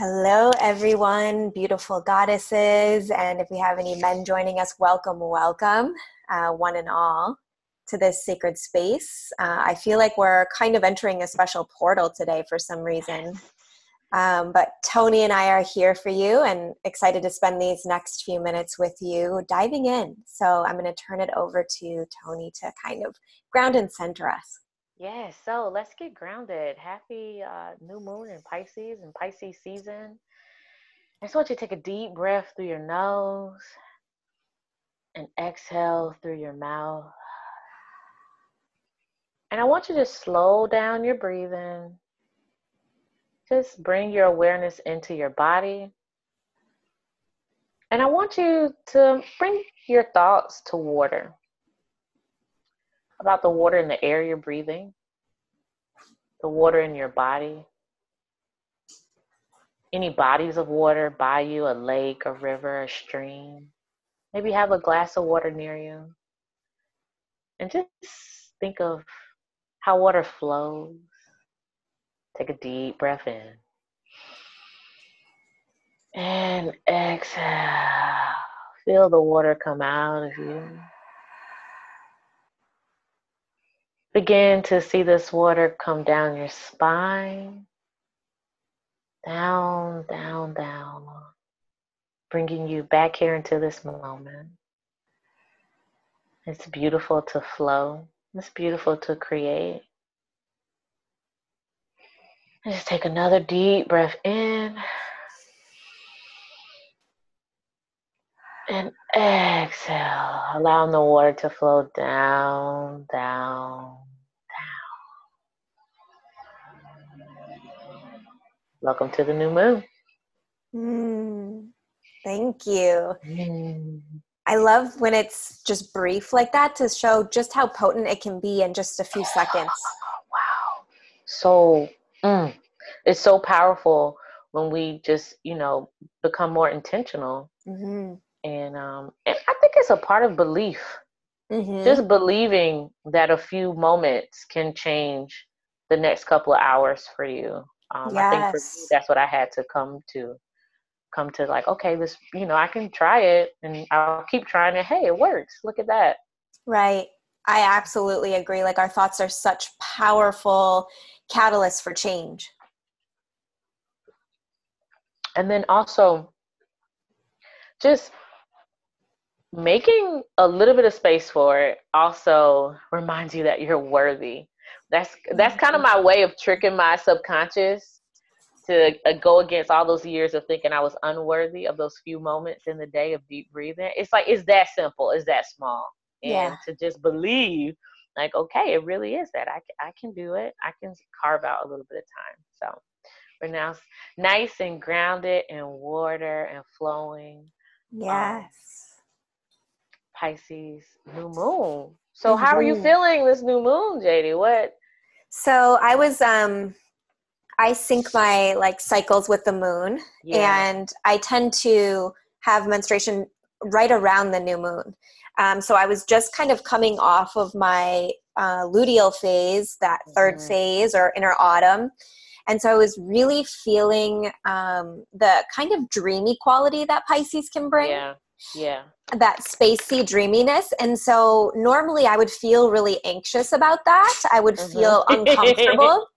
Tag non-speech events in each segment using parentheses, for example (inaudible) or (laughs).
Hello, everyone, beautiful goddesses. And if we have any men joining us, welcome, welcome, uh, one and all, to this sacred space. Uh, I feel like we're kind of entering a special portal today for some reason. Um, but Tony and I are here for you and excited to spend these next few minutes with you diving in. So I'm going to turn it over to Tony to kind of ground and center us. Yeah, so let's get grounded. Happy uh, new moon in Pisces and Pisces season. I just want you to take a deep breath through your nose and exhale through your mouth. And I want you to slow down your breathing. Just bring your awareness into your body. And I want you to bring your thoughts to water about the water in the air you're breathing, the water in your body, any bodies of water by you, a lake, a river, a stream. Maybe have a glass of water near you. And just think of how water flows. Take a deep breath in. And exhale. Feel the water come out of you. Begin to see this water come down your spine, down, down, down, bringing you back here into this moment. It's beautiful to flow, it's beautiful to create. Just take another deep breath in. And exhale, allowing the water to flow down, down, down. Welcome to the new moon. Mm, thank you. Mm. I love when it's just brief like that to show just how potent it can be in just a few seconds. (gasps) wow. So mm, it's so powerful when we just, you know, become more intentional. Mm-hmm. And, um, and I think it's a part of belief. Mm-hmm. Just believing that a few moments can change the next couple of hours for you. Um, yes. I think for me, that's what I had to come to, come to like, okay, this, you know, I can try it and I'll keep trying it. Hey, it works. Look at that. Right. I absolutely agree. Like our thoughts are such powerful catalysts for change. And then also just making a little bit of space for it also reminds you that you're worthy that's that's kind of my way of tricking my subconscious to uh, go against all those years of thinking I was unworthy of those few moments in the day of deep breathing. It's like it's that simple, it's that small, and yeah. to just believe, like, okay, it really is that I I can do it. I can carve out a little bit of time. So we're now nice and grounded and water and flowing. Um, yes. Um, Pisces new moon. So how are you mm-hmm. feeling this new moon, JD? What so I was um I sync my like cycles with the moon yeah. and I tend to have menstruation right around the new moon. Um, so I was just kind of coming off of my uh, luteal phase, that 3rd mm-hmm. phase or inner autumn. And so I was really feeling um, the kind of dreamy quality that Pisces can bring. Yeah yeah that spacey dreaminess. And so normally i would feel really anxious about that. I would mm-hmm. feel uncomfortable. (laughs)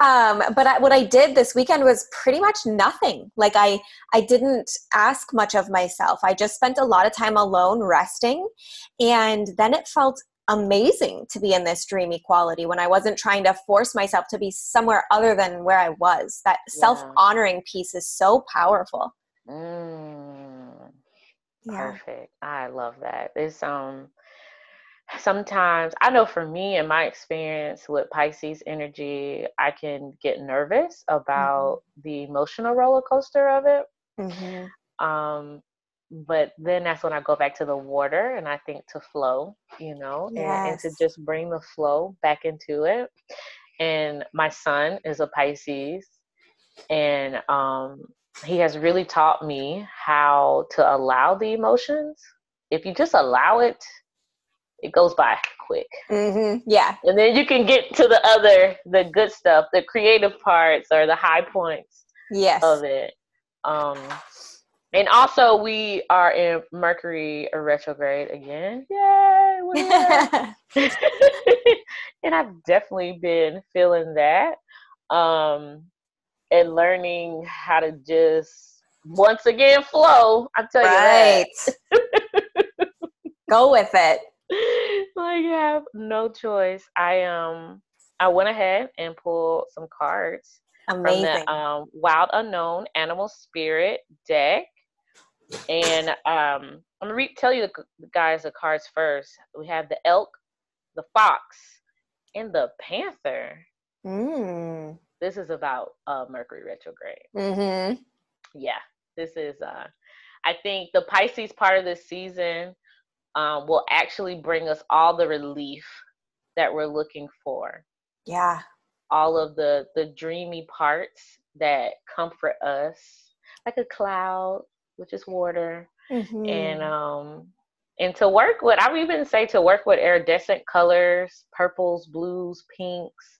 Um, but I, what i did this weekend was pretty much nothing. Like i i didn't ask much of myself. I just spent a lot of time alone resting. And then it felt amazing to be in this dreamy quality when i wasn't trying to force myself to be somewhere other than where i was. That yeah. self-honoring piece is so powerful. Mm, yeah. Perfect. I love that. It's um sometimes I know for me and my experience with Pisces energy, I can get nervous about mm-hmm. the emotional roller coaster of it. Mm-hmm. Um, but then that's when I go back to the water and I think to flow, you know, yes. and, and to just bring the flow back into it. And my son is a Pisces, and um, he has really taught me how to allow the emotions. If you just allow it, it goes by quick. Mm-hmm. Yeah. And then you can get to the other, the good stuff, the creative parts or the high points yes. of it. Um, and also, we are in Mercury retrograde again. Yay! (laughs) (laughs) and I've definitely been feeling that. Um, and learning how to just once again flow. I tell right. you that. (laughs) Go with it. Like you have no choice. I um I went ahead and pulled some cards Amazing. from the um, Wild Unknown Animal Spirit deck. And um, I'm gonna re- tell you the guys the cards first. We have the elk, the fox, and the panther. Mm. This is about uh, Mercury retrograde. Mm-hmm. Yeah, this is. Uh, I think the Pisces part of this season um, will actually bring us all the relief that we're looking for. Yeah. All of the the dreamy parts that comfort us, like a cloud, which is water, mm-hmm. and um, and to work with. I would even say to work with iridescent colors, purples, blues, pinks,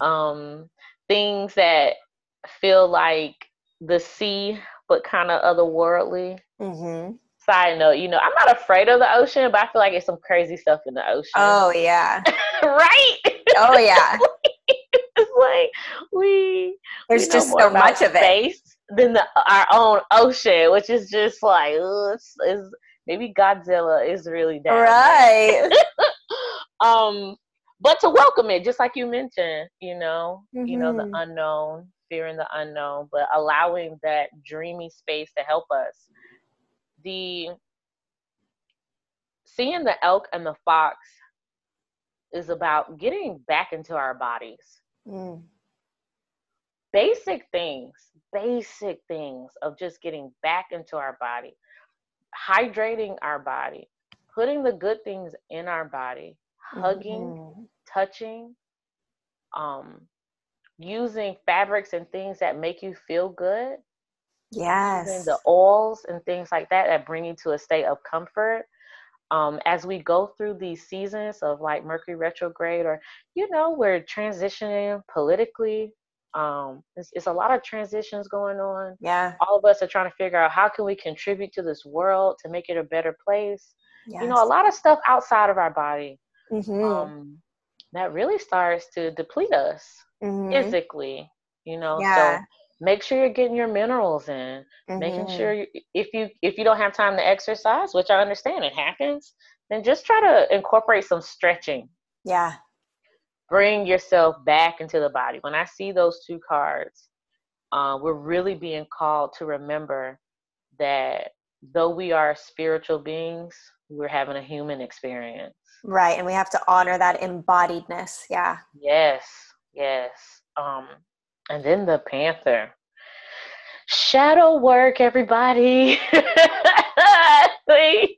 um, things that feel like the sea, but kind of otherworldly. Mm-hmm. Side note, you know, I'm not afraid of the ocean, but I feel like it's some crazy stuff in the ocean. Oh (laughs) yeah, right. Oh yeah. (laughs) it's like we there's we just so much of it than the our own ocean, which is just like it's, it's, maybe Godzilla is really down right. (laughs) um, but to welcome it, just like you mentioned, you know, mm-hmm. you know the mm-hmm. unknown, fearing the unknown, but allowing that dreamy space to help us. The seeing the elk and the fox is about getting back into our bodies. Mm. Basic things, basic things of just getting back into our body, hydrating our body, putting the good things in our body, hugging, mm-hmm. touching, um, using fabrics and things that make you feel good. Yes. Using the oils and things like that that bring you to a state of comfort. Um, as we go through these seasons of like Mercury retrograde, or you know, we're transitioning politically. Um, it's, it's a lot of transitions going on. Yeah. All of us are trying to figure out how can we contribute to this world to make it a better place. Yes. You know, a lot of stuff outside of our body mm-hmm. um, that really starts to deplete us mm-hmm. physically. You know, yeah. so make sure you're getting your minerals in. Mm-hmm. Making sure you, if you if you don't have time to exercise, which I understand it happens, then just try to incorporate some stretching. Yeah. Bring yourself back into the body. When I see those two cards, uh, we're really being called to remember that though we are spiritual beings, we're having a human experience. Right. And we have to honor that embodiedness. Yeah. Yes. Yes. Um, and then the Panther. Shadow work, everybody. (laughs) I think,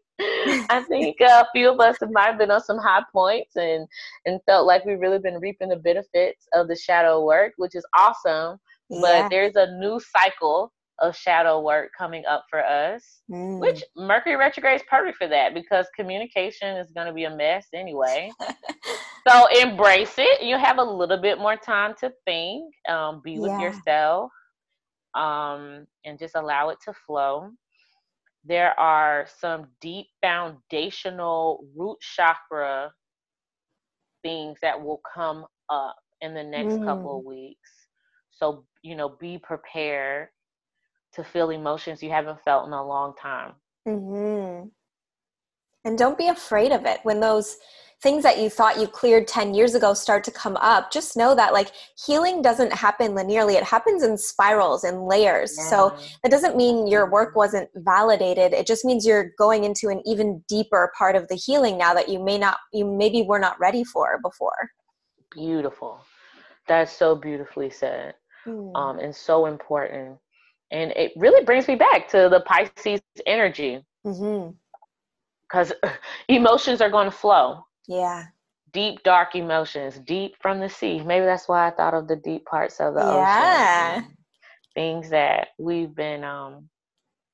I think a few of us might have been on some high points and and felt like we've really been reaping the benefits of the shadow work, which is awesome. Yeah. But there's a new cycle of shadow work coming up for us, mm. which Mercury retrograde is perfect for that because communication is going to be a mess anyway. (laughs) so embrace it. You have a little bit more time to think, um, be with yeah. yourself, um, and just allow it to flow. There are some deep foundational root chakra things that will come up in the next mm. couple of weeks. So, you know, be prepared to feel emotions you haven't felt in a long time. Mm-hmm. And don't be afraid of it when those things that you thought you cleared 10 years ago start to come up just know that like healing doesn't happen linearly it happens in spirals and layers yeah. so that doesn't mean your work wasn't validated it just means you're going into an even deeper part of the healing now that you may not you maybe were not ready for before beautiful that's so beautifully said mm. um, and so important and it really brings me back to the Pisces energy. Because mm-hmm. (laughs) emotions are going to flow. Yeah. Deep, dark emotions, deep from the sea. Maybe that's why I thought of the deep parts of the ocean. yeah. ocean. Things that we've been um,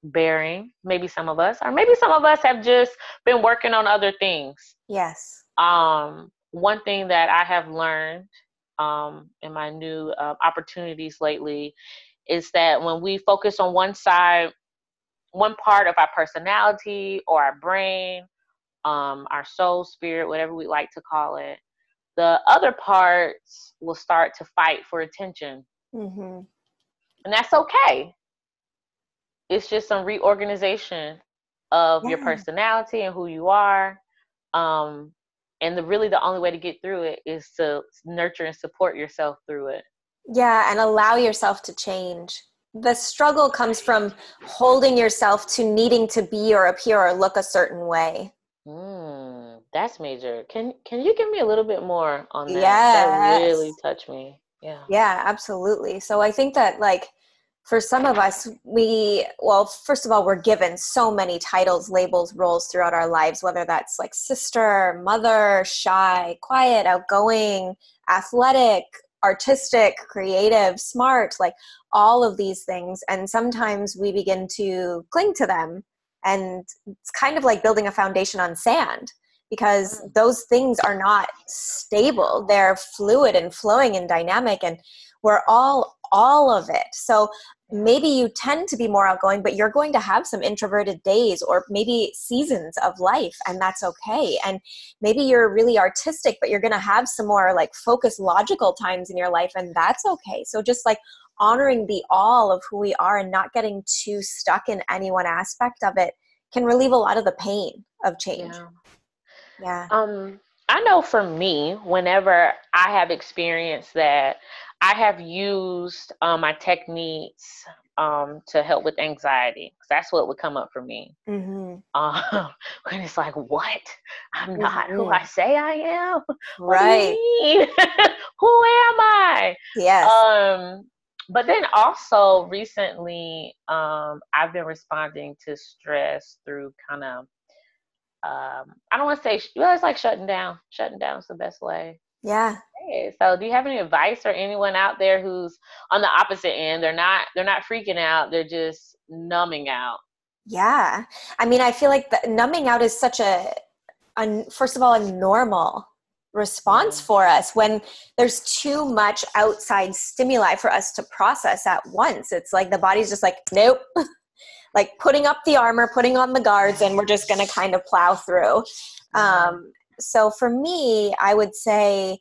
bearing. Maybe some of us, or maybe some of us have just been working on other things. Yes. Um, one thing that I have learned um, in my new uh, opportunities lately is that when we focus on one side, one part of our personality or our brain, um, our soul, spirit, whatever we like to call it, the other parts will start to fight for attention. Mm-hmm. And that's okay. It's just some reorganization of yeah. your personality and who you are. Um, and the really the only way to get through it is to nurture and support yourself through it. Yeah, and allow yourself to change. The struggle comes from holding yourself to needing to be or appear or look a certain way. Mm, that's major. Can can you give me a little bit more on that? Yes. That really touched me. Yeah. Yeah, absolutely. So I think that like for some of us, we, well, first of all, we're given so many titles, labels, roles throughout our lives, whether that's like sister, mother, shy, quiet, outgoing, athletic, artistic, creative, smart, like all of these things. And sometimes we begin to cling to them. And it's kind of like building a foundation on sand because mm. those things are not stable. They're fluid and flowing and dynamic. And we're all all of it. So maybe you tend to be more outgoing, but you're going to have some introverted days or maybe seasons of life, and that's okay. And maybe you're really artistic, but you're going to have some more like focused, logical times in your life, and that's okay. So just like honoring the all of who we are and not getting too stuck in any one aspect of it can relieve a lot of the pain of change. Yeah. yeah. Um, I know for me, whenever I have experienced that, I have used um, my techniques um, to help with anxiety. That's what would come up for me. Mm-hmm. (laughs) Um, when it's like, what? I'm not mm-hmm. who I say I am. right. (laughs) who am I? Yes. Um, but then also recently, um, I've been responding to stress through kind of, um, I don't want to say, well, it's like shutting down. Shutting down is the best way. Yeah. Okay. So do you have any advice for anyone out there who's on the opposite end? They're not they're not freaking out, they're just numbing out. Yeah. I mean, I feel like the, numbing out is such a, a first of all a normal response for us when there's too much outside stimuli for us to process at once. It's like the body's just like, nope. (laughs) like putting up the armor, putting on the guards, and we're just going to kind of plow through. Um, so for me, I would say,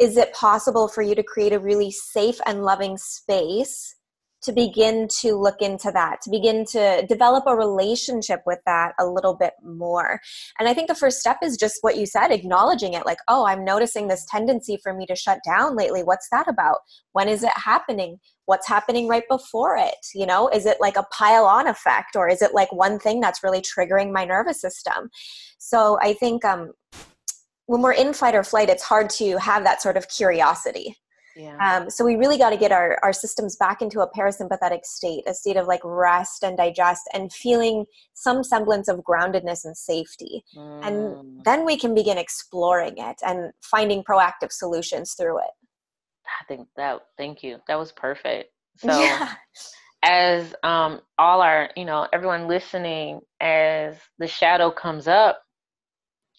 is it possible for you to create a really safe and loving space to begin to look into that, to begin to develop a relationship with that a little bit more. And I think the first step is just what you said, acknowledging it like, oh, I'm noticing this tendency for me to shut down lately. What's that about? When is it happening? What's happening right before it? You know, is it like a pile on effect or is it like one thing that's really triggering my nervous system? So I think um, when we're in fight or flight, it's hard to have that sort of curiosity yeah. Um, so we really got to get our, our systems back into a parasympathetic state, a state of like rest and digest and feeling some semblance of groundedness and safety. Mm. And then we can begin exploring it and finding proactive solutions through it. I think that, thank you. That was perfect. (laughs) So yeah. as um, all our, you know, everyone listening, as the shadow comes up,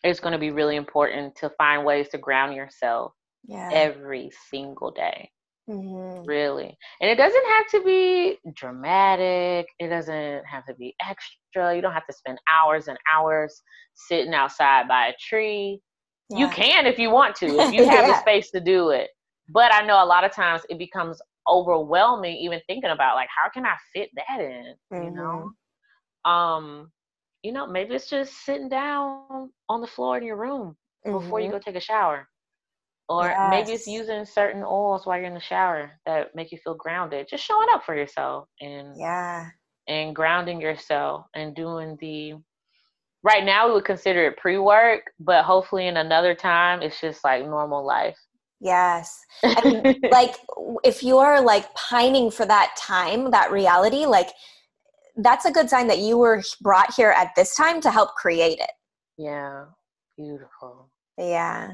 it's going to be really important to find ways to ground yourself yeah. every single day. Mm-hmm. Really. And it doesn't have to be dramatic. It doesn't have to be extra. You don't have to spend hours and hours sitting outside by a tree. Yeah. You can if you want to, if you (laughs) have yeah. the space to do it. But I know a lot of times it becomes overwhelming even thinking about like how can I fit that in, mm-hmm. you know? Um you know, maybe it's just sitting down on the floor in your room mm-hmm. before you mm-hmm. go take a shower or yes. maybe it's using certain oils while you're in the shower that make you feel grounded just showing up for yourself and yeah and grounding yourself and doing the right now we would consider it pre-work but hopefully in another time it's just like normal life yes (laughs) and like if you're like pining for that time that reality like that's a good sign that you were brought here at this time to help create it yeah beautiful yeah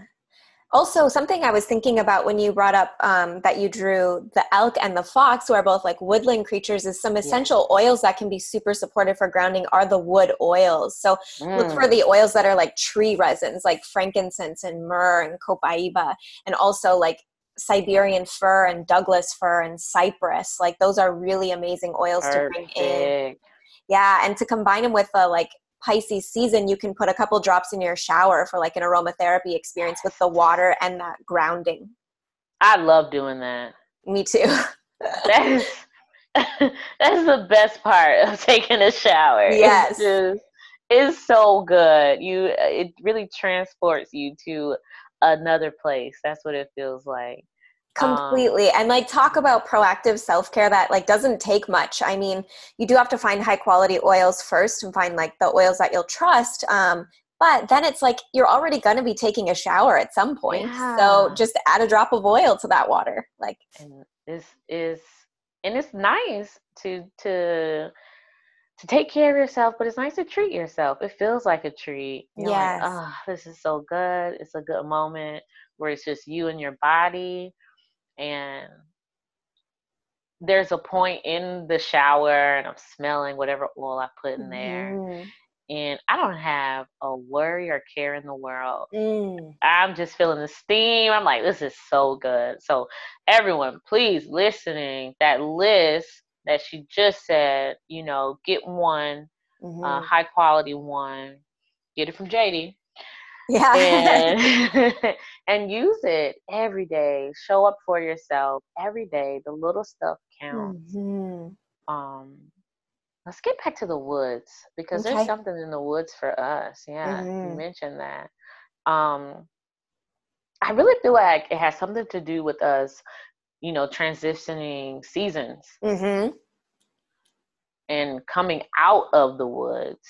also something i was thinking about when you brought up um, that you drew the elk and the fox who are both like woodland creatures is some essential yeah. oils that can be super supportive for grounding are the wood oils so mm. look for mm. the oils that are like tree resins like frankincense and myrrh and copaiba and also like Siberian fir and Douglas fir and cypress. Like those are really amazing oils Perfect. to bring in. Yeah, and to combine them with a like Pisces season, you can put a couple drops in your shower for like an aromatherapy experience with the water and that grounding. I love doing that. Me too. (laughs) that is (laughs) that's the best part of (laughs) taking a shower. Yes. It's just it's so good. You it really transports you to another place. That's what it feels like. Completely. Um, and like talk about proactive self-care that like doesn't take much. I mean, you do have to find high quality oils first and find like the oils that you'll trust. Um, but then it's like you're already going to be taking a shower at some point. Yeah. So just add a drop of oil to that water. Like and this is and it's nice to to to take care of yourself, but it's nice to treat yourself. It feels like a treat. Yeah. Like, oh, this is so good. It's a good moment where it's just you and your body. And there's a point in the shower and I'm smelling whatever oil I put in there. Mm. And I don't have a worry or care in the world. Mm. I'm just feeling the steam. I'm like, this is so good. So, everyone, please listening, that list that she just said, you know, get one, mm-hmm. uh, high quality one, get it from JD. Yeah. And, (laughs) (laughs) and use it every day. Show up for yourself every day. The little stuff counts. Mm-hmm. Um, let's get back to the woods because okay. there's something in the woods for us. Yeah, mm-hmm. you mentioned that. Um, I really feel like it has something to do with us you know, transitioning seasons mm-hmm. and coming out of the woods.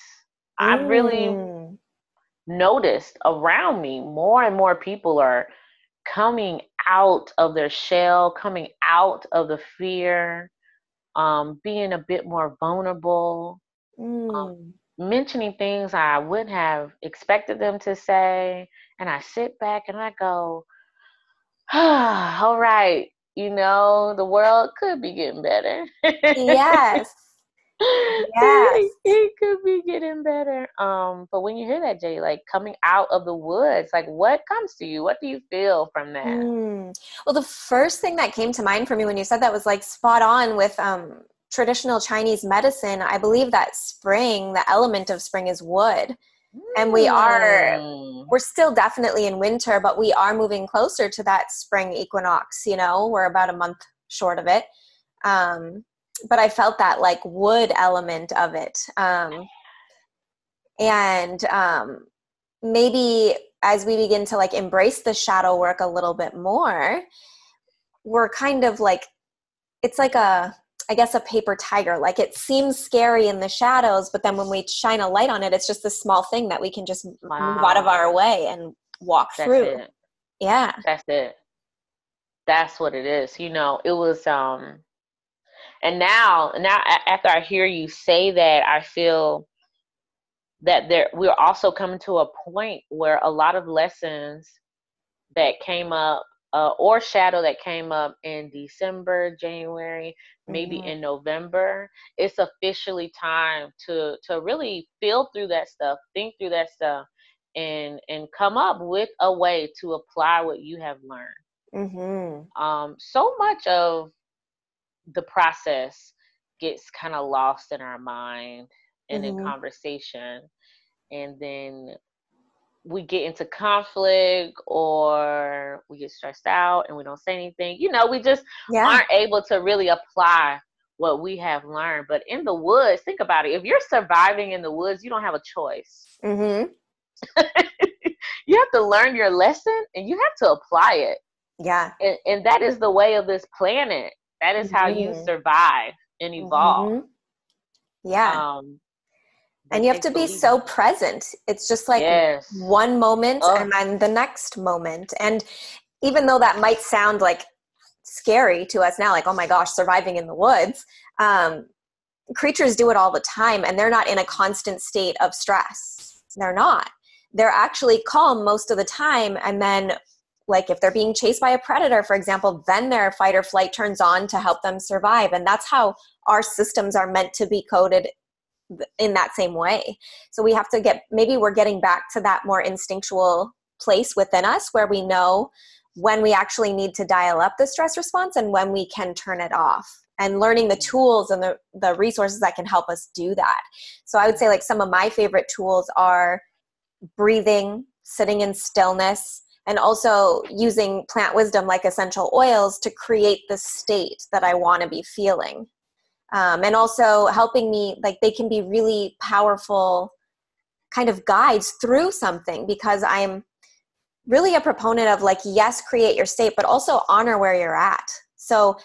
Mm. I've really mm. noticed around me more and more people are coming out of their shell, coming out of the fear, um, being a bit more vulnerable, um, mm. um, mentioning things I wouldn't have expected them to say. And I sit back and I go, (sighs) all right, you know, the world could be getting better. yes. (laughs) Yes. It, could be getting better. Um, but when you hear that, Jay, like coming out of the woods, like what comes to you? What do you feel from that? Mm. Well, the first thing that came to mind for me when you said that was like spot on with um traditional Chinese medicine. I believe that spring, the element of spring is wood and we are mm. we're still definitely in winter but we are moving closer to that spring equinox you know? We're about a month short of it. Um, but i felt that like wood element of it. Um, and um, maybe as we begin to like embrace the shadow work a little bit more we're kind of like it's like a I guess a paper tiger. Like it seems scary in the shadows, but then when we shine a light on it, it's just a small thing that we can just wow. move out of our way and walk That's through. It. Yeah. That's it. That's what it is. You know, it was um and now now after I hear you say that, I feel that there we're also coming to a point where a lot of lessons that came up uh, or shadow that came up in December, January, maybe mm-hmm. in November, it's officially time to to really feel through that stuff, think through that stuff, and and come up with a way to apply what you have learned. Mm-hmm. Um, so much of the process gets kind of lost in our mind and mm-hmm. in conversation, and then we get into conflict or we get stressed out and we don't say anything. You know, we just yeah. aren't able to really apply what we have learned. But in the woods, think about it. If you're surviving in the woods, you don't have a choice. Mm-hmm. (laughs) you have to learn your lesson and you have to apply it. Yeah. And, and that is the way of this planet. That is mm-hmm. how you mm-hmm. survive and evolve. Mm-hmm. Yeah. Um, and you have to be so present. It's just like yes. one moment oh. and then the next moment. And even though that might sound like scary to us now like oh my gosh surviving in the woods um, creatures do it all the time and they're not in a constant state of stress. They're not. They're actually calm most of the time and then like if they're being chased by a predator for example then their fight or flight turns on to help them survive. And that's how our systems are meant to be coded in that same way. So we have to get maybe we're getting back to that more instinctual place within us where we know when we actually need to dial up the stress response and when we can turn it off. And learning the tools and the, the resources that can help us do that. So i would say like some of my favorite tools are breathing sitting in stillness and also using plant wisdom like essential oils to create the state that i want to be feeling um, and also helping me like they can be really powerful kind of guides through something because i'm really a proponent of like yes create your state but also honor where you're at. So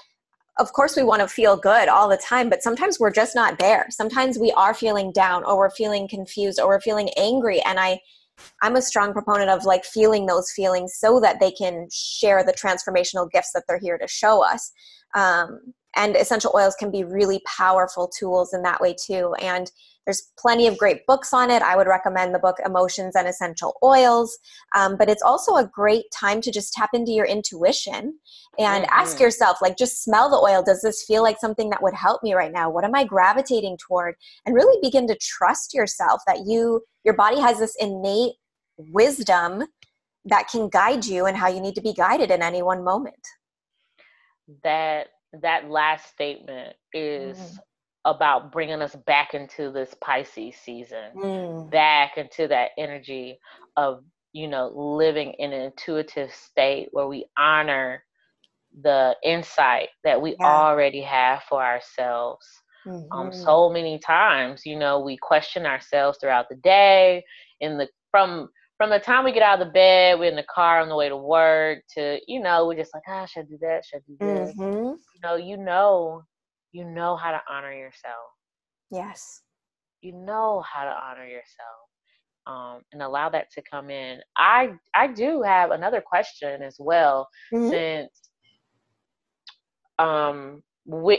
of course we want to feel good all the time but sometimes we're just not there. Sometimes we are feeling down or we're feeling confused or we're feeling angry. And i i'm a strong proponent of like feeling those feelings so that they can share the transformational gifts that they're here to show us. Um, and essential oils can be really powerful tools in that way too. And there's plenty of great books on it. I would recommend the book emotions and essential oils. Um, but it's also a great time to just tap into your intuition and mm-hmm. ask yourself like just smell the oil. Does this feel like something that would help me right now? What am i gravitating toward? And really begin to trust yourself that you your body has this innate wisdom that can guide you and how you need to be guided in any one moment. That that last statement is mm. about bringing us back into this Pisces season, mm. back into that energy of, you know, living in an intuitive state where we honor the insight that we yeah. already have for ourselves. Um, mm-hmm. Um, so many times, you know, we question ourselves throughout the day in the from from the time we get out of the bed, we're in the car on the way to work to, you know, we're just like, ah, should I do that? Should I do this? Mm-hmm. You know, you know, you know how to honor yourself. Yes. You know how to honor yourself. Um, and allow that to come in. I I do have another question as well, mm-hmm. since um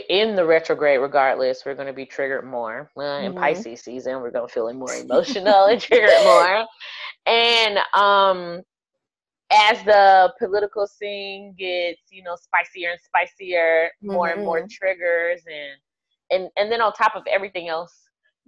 in the retrograde regardless we're going to be triggered more well, in mm-hmm. pisces season we're going to feel more (laughs) emotional and triggered more and um as the political scene gets you know spicier and spicier mm-hmm. more and more mm-hmm. triggers and and and then on top of everything else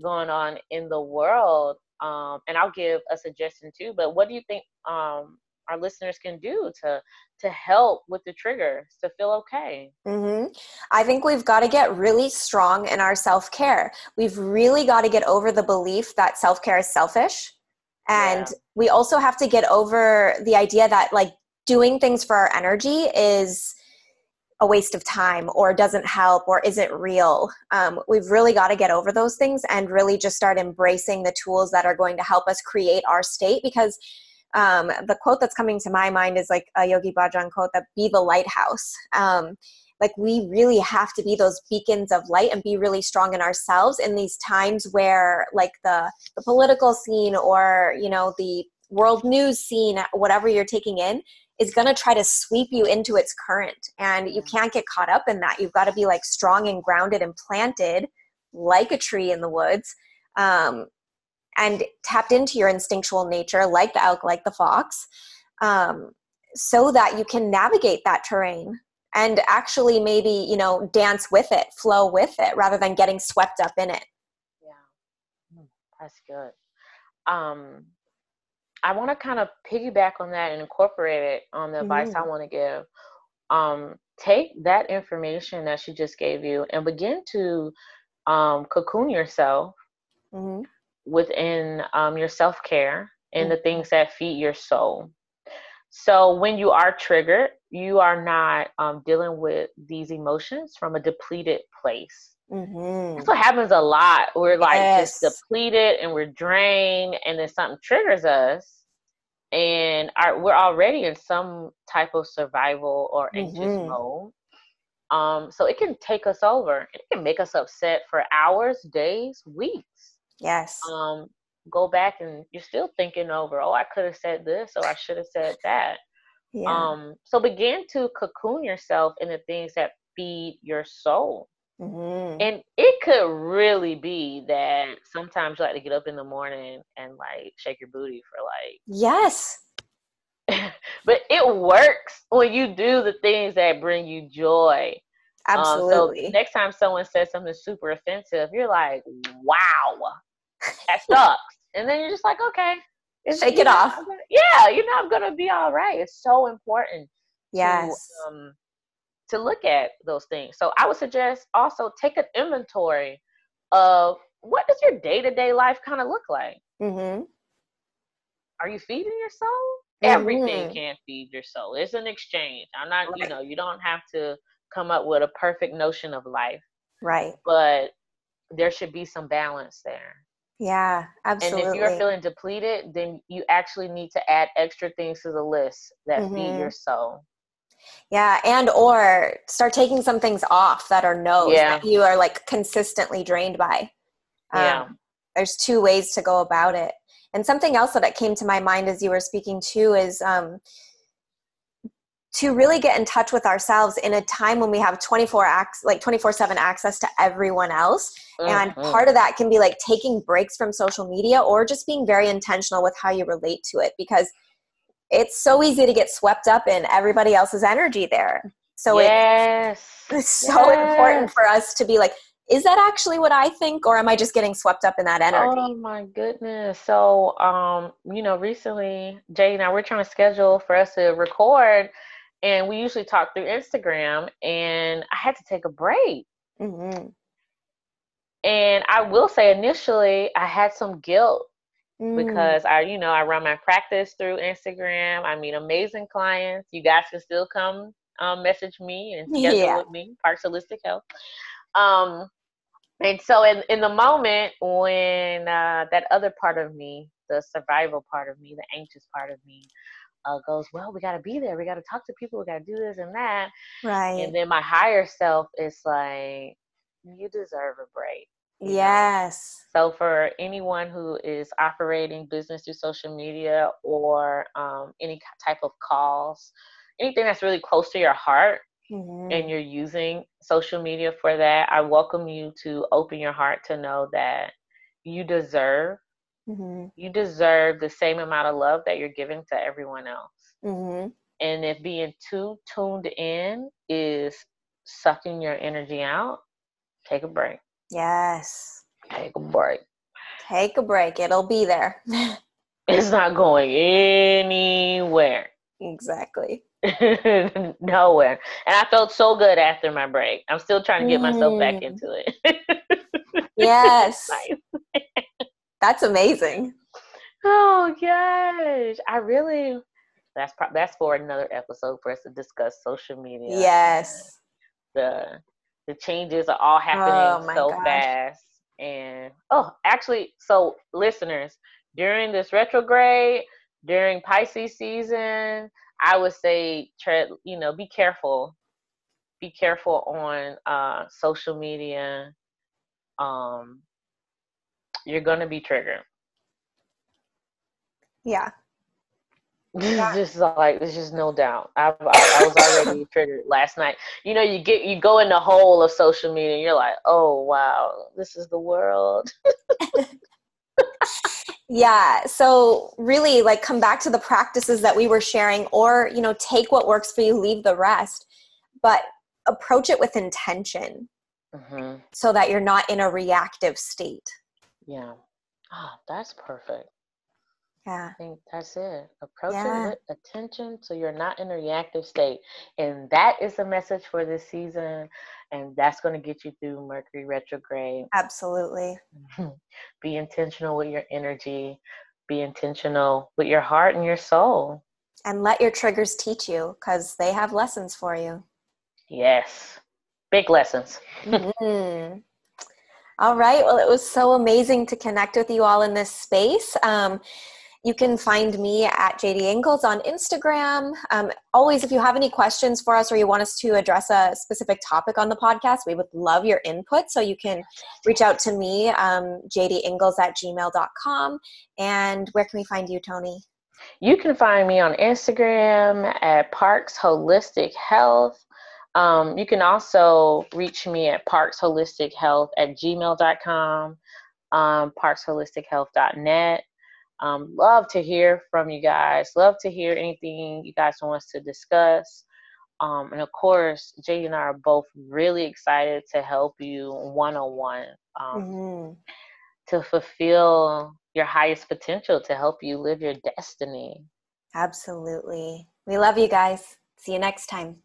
going on in the world um and i'll give a suggestion too but what do you think um our listeners can do to to help with the triggers to feel okay mm-hmm. i think we've got to get really strong in our self-care we've really got to get over the belief that self-care is selfish and yeah. we also have to get over the idea that like doing things for our energy is a waste of time or doesn't help or isn't real. Um, we've really got to get over those things and really just start embracing the tools that are going to help us create our state because um, the quote that's coming to my mind is like a Yogi Bhajan quote that be the lighthouse. Um, like we really have to be those beacons of light and be really strong in ourselves in these times where like the the political scene or you know the world news scene whatever you're taking in is going to try to sweep you into its current. And you can't get caught up in that. You've got to be like strong and grounded and planted like a tree in the woods um, and tapped into your instinctual nature like the elk like the fox um, so that you can navigate that terrain and actually maybe you know dance with it flow with it rather than getting swept up in it yeah hmm, that's good um i want to kind of piggyback on that and incorporate it on the advice mm-hmm. i want to give um take that information that she just gave you and begin to um cocoon yourself mm-hmm. within um your self-care and mm-hmm. the things that feed your soul so when you are triggered, you are not um, dealing with these emotions from a depleted place. Mm-hmm. That's what happens a lot. We're like yes. just depleted and we're drained, and then something triggers us, and our, we're already in some type of survival or anxious mm-hmm. mode. Um, so it can take us over. It can make us upset for hours, days, weeks. Yes. Um, go back and you're still thinking over, oh, I could have said this or I should have said that. Yeah. Um, so begin to cocoon yourself in the things that feed your soul. Mm-hmm. And it could really be that sometimes you like to get up in the morning and like shake your booty for like yes. (laughs) but it works when you do the things that bring you joy. Absolutely. Um, so next time someone says something super offensive, you're like, "Wow, that sucks." And then you're just like, okay, shake it off. Gonna, yeah, you know, I'm gonna be all right. It's so important yes to, um, to look at those things so i would suggest also take an inventory of what does your day-to-day life kind of look like mm-hmm. are you feeding your soul mm-hmm. everything can feed your soul it's an exchange i'm not right. you know you don't have to come up with a perfect notion of life right but there should be some balance there yeah, absolutely. And if you're feeling depleted, then you actually need to add extra things to the list that mm-hmm. feed your soul. Yeah, and or start taking some things off that are no's yeah. that you are like consistently drained by. Um, yeah. There's two ways to go about it. And something else that came to my mind as you were speaking too is um, to really get in touch with ourselves in a time when we have 24 acts like 24 7 access to everyone else mm-hmm. and part of that can be like taking breaks from social media or just being very intentional with how you relate to it because it's so easy to get swept up in everybody else's energy there so yes. it, (laughs) it's so yes. important for us to be like is that actually what I think, or am I just getting swept up in that energy? Oh my goodness! So, um, you know, recently Jay and I we're trying to schedule for us to record, and we usually talk through Instagram, and I had to take a break. Mm-hmm. And I will say, initially, I had some guilt mm. because I, you know, I run my practice through Instagram. I meet amazing clients. You guys can still come um, message me and schedule yeah. with me, Parks Holistic Health. Um, and so, in in the moment when uh, that other part of me, the survival part of me, the anxious part of me, uh, goes, well, we got to be there. We got to talk to people. We got to do this and that. Right. And then my higher self is like, you deserve a break. Yes. So for anyone who is operating business through social media or um, any type of calls, anything that's really close to your heart, mm-hmm. and you're using social media for that, I welcome you to open your heart to know that you deserve Mm-hmm. You deserve the same amount of love that you're giving to everyone else. Mm-hmm. And if being too tuned in is sucking your energy out, take a break. Yes. Take a break. Take a break. It'll be there. (laughs) it's not going anywhere. Exactly. (laughs) Nowhere. And I felt so good after my break. I'm still trying to get myself back mm. into it. (laughs) yes. That's amazing. Oh gosh, I really. That's pro- that's for another episode for us to discuss social media. Yes. The the changes are all happening oh, so gosh. fast, and oh, actually, so listeners, during this retrograde, during Pisces season, I would say tread. You know, be careful. Be careful on uh, social media. Um, you're gonna be triggered. Yeah. (laughs) Yeah. just like there's just no doubt. I, I, I was already (laughs) triggered last night. You know, you get you go in the hole of social media, and you're like, oh wow, this is the world. (laughs) yeah so really like come back to the practices that we were sharing or you know take what works for you leave the rest but approach it with intention mm-hmm. so that you're not in a reactive state yeah. Ah, that's perfect. Yeah. I think that's it. Approach yeah. it with attention so you're not in a reactive state. And that is the message for this season. And that's going to get you through Mercury retrograde. Absolutely. (laughs) Be intentional with your energy, be intentional with your heart and your soul. And let your triggers teach you because they have lessons for you. Yes. Big lessons. mm-hmm. (laughs) All right. Well, it was so amazing to connect with you all in this space. Um, you can find me at JD Ingles on Instagram. Um, always, if you have any questions for us or you want us to address a specific topic on the podcast, we would love your input. So you can reach out to me, um, jdingles at gmail.com. And where can we find you, Tony? You can find me on Instagram at Parks Holistic Health. Um, you can also reach me at parksholistichealth at gmail.com, um, parksholistichealth.net. Um, love to hear from you guys. Love to hear anything you guys want us to discuss. Um, and of course, Jay and I are both really excited to help you one on one to fulfill your highest potential to help you live your destiny. Absolutely. We love you guys. See you next time.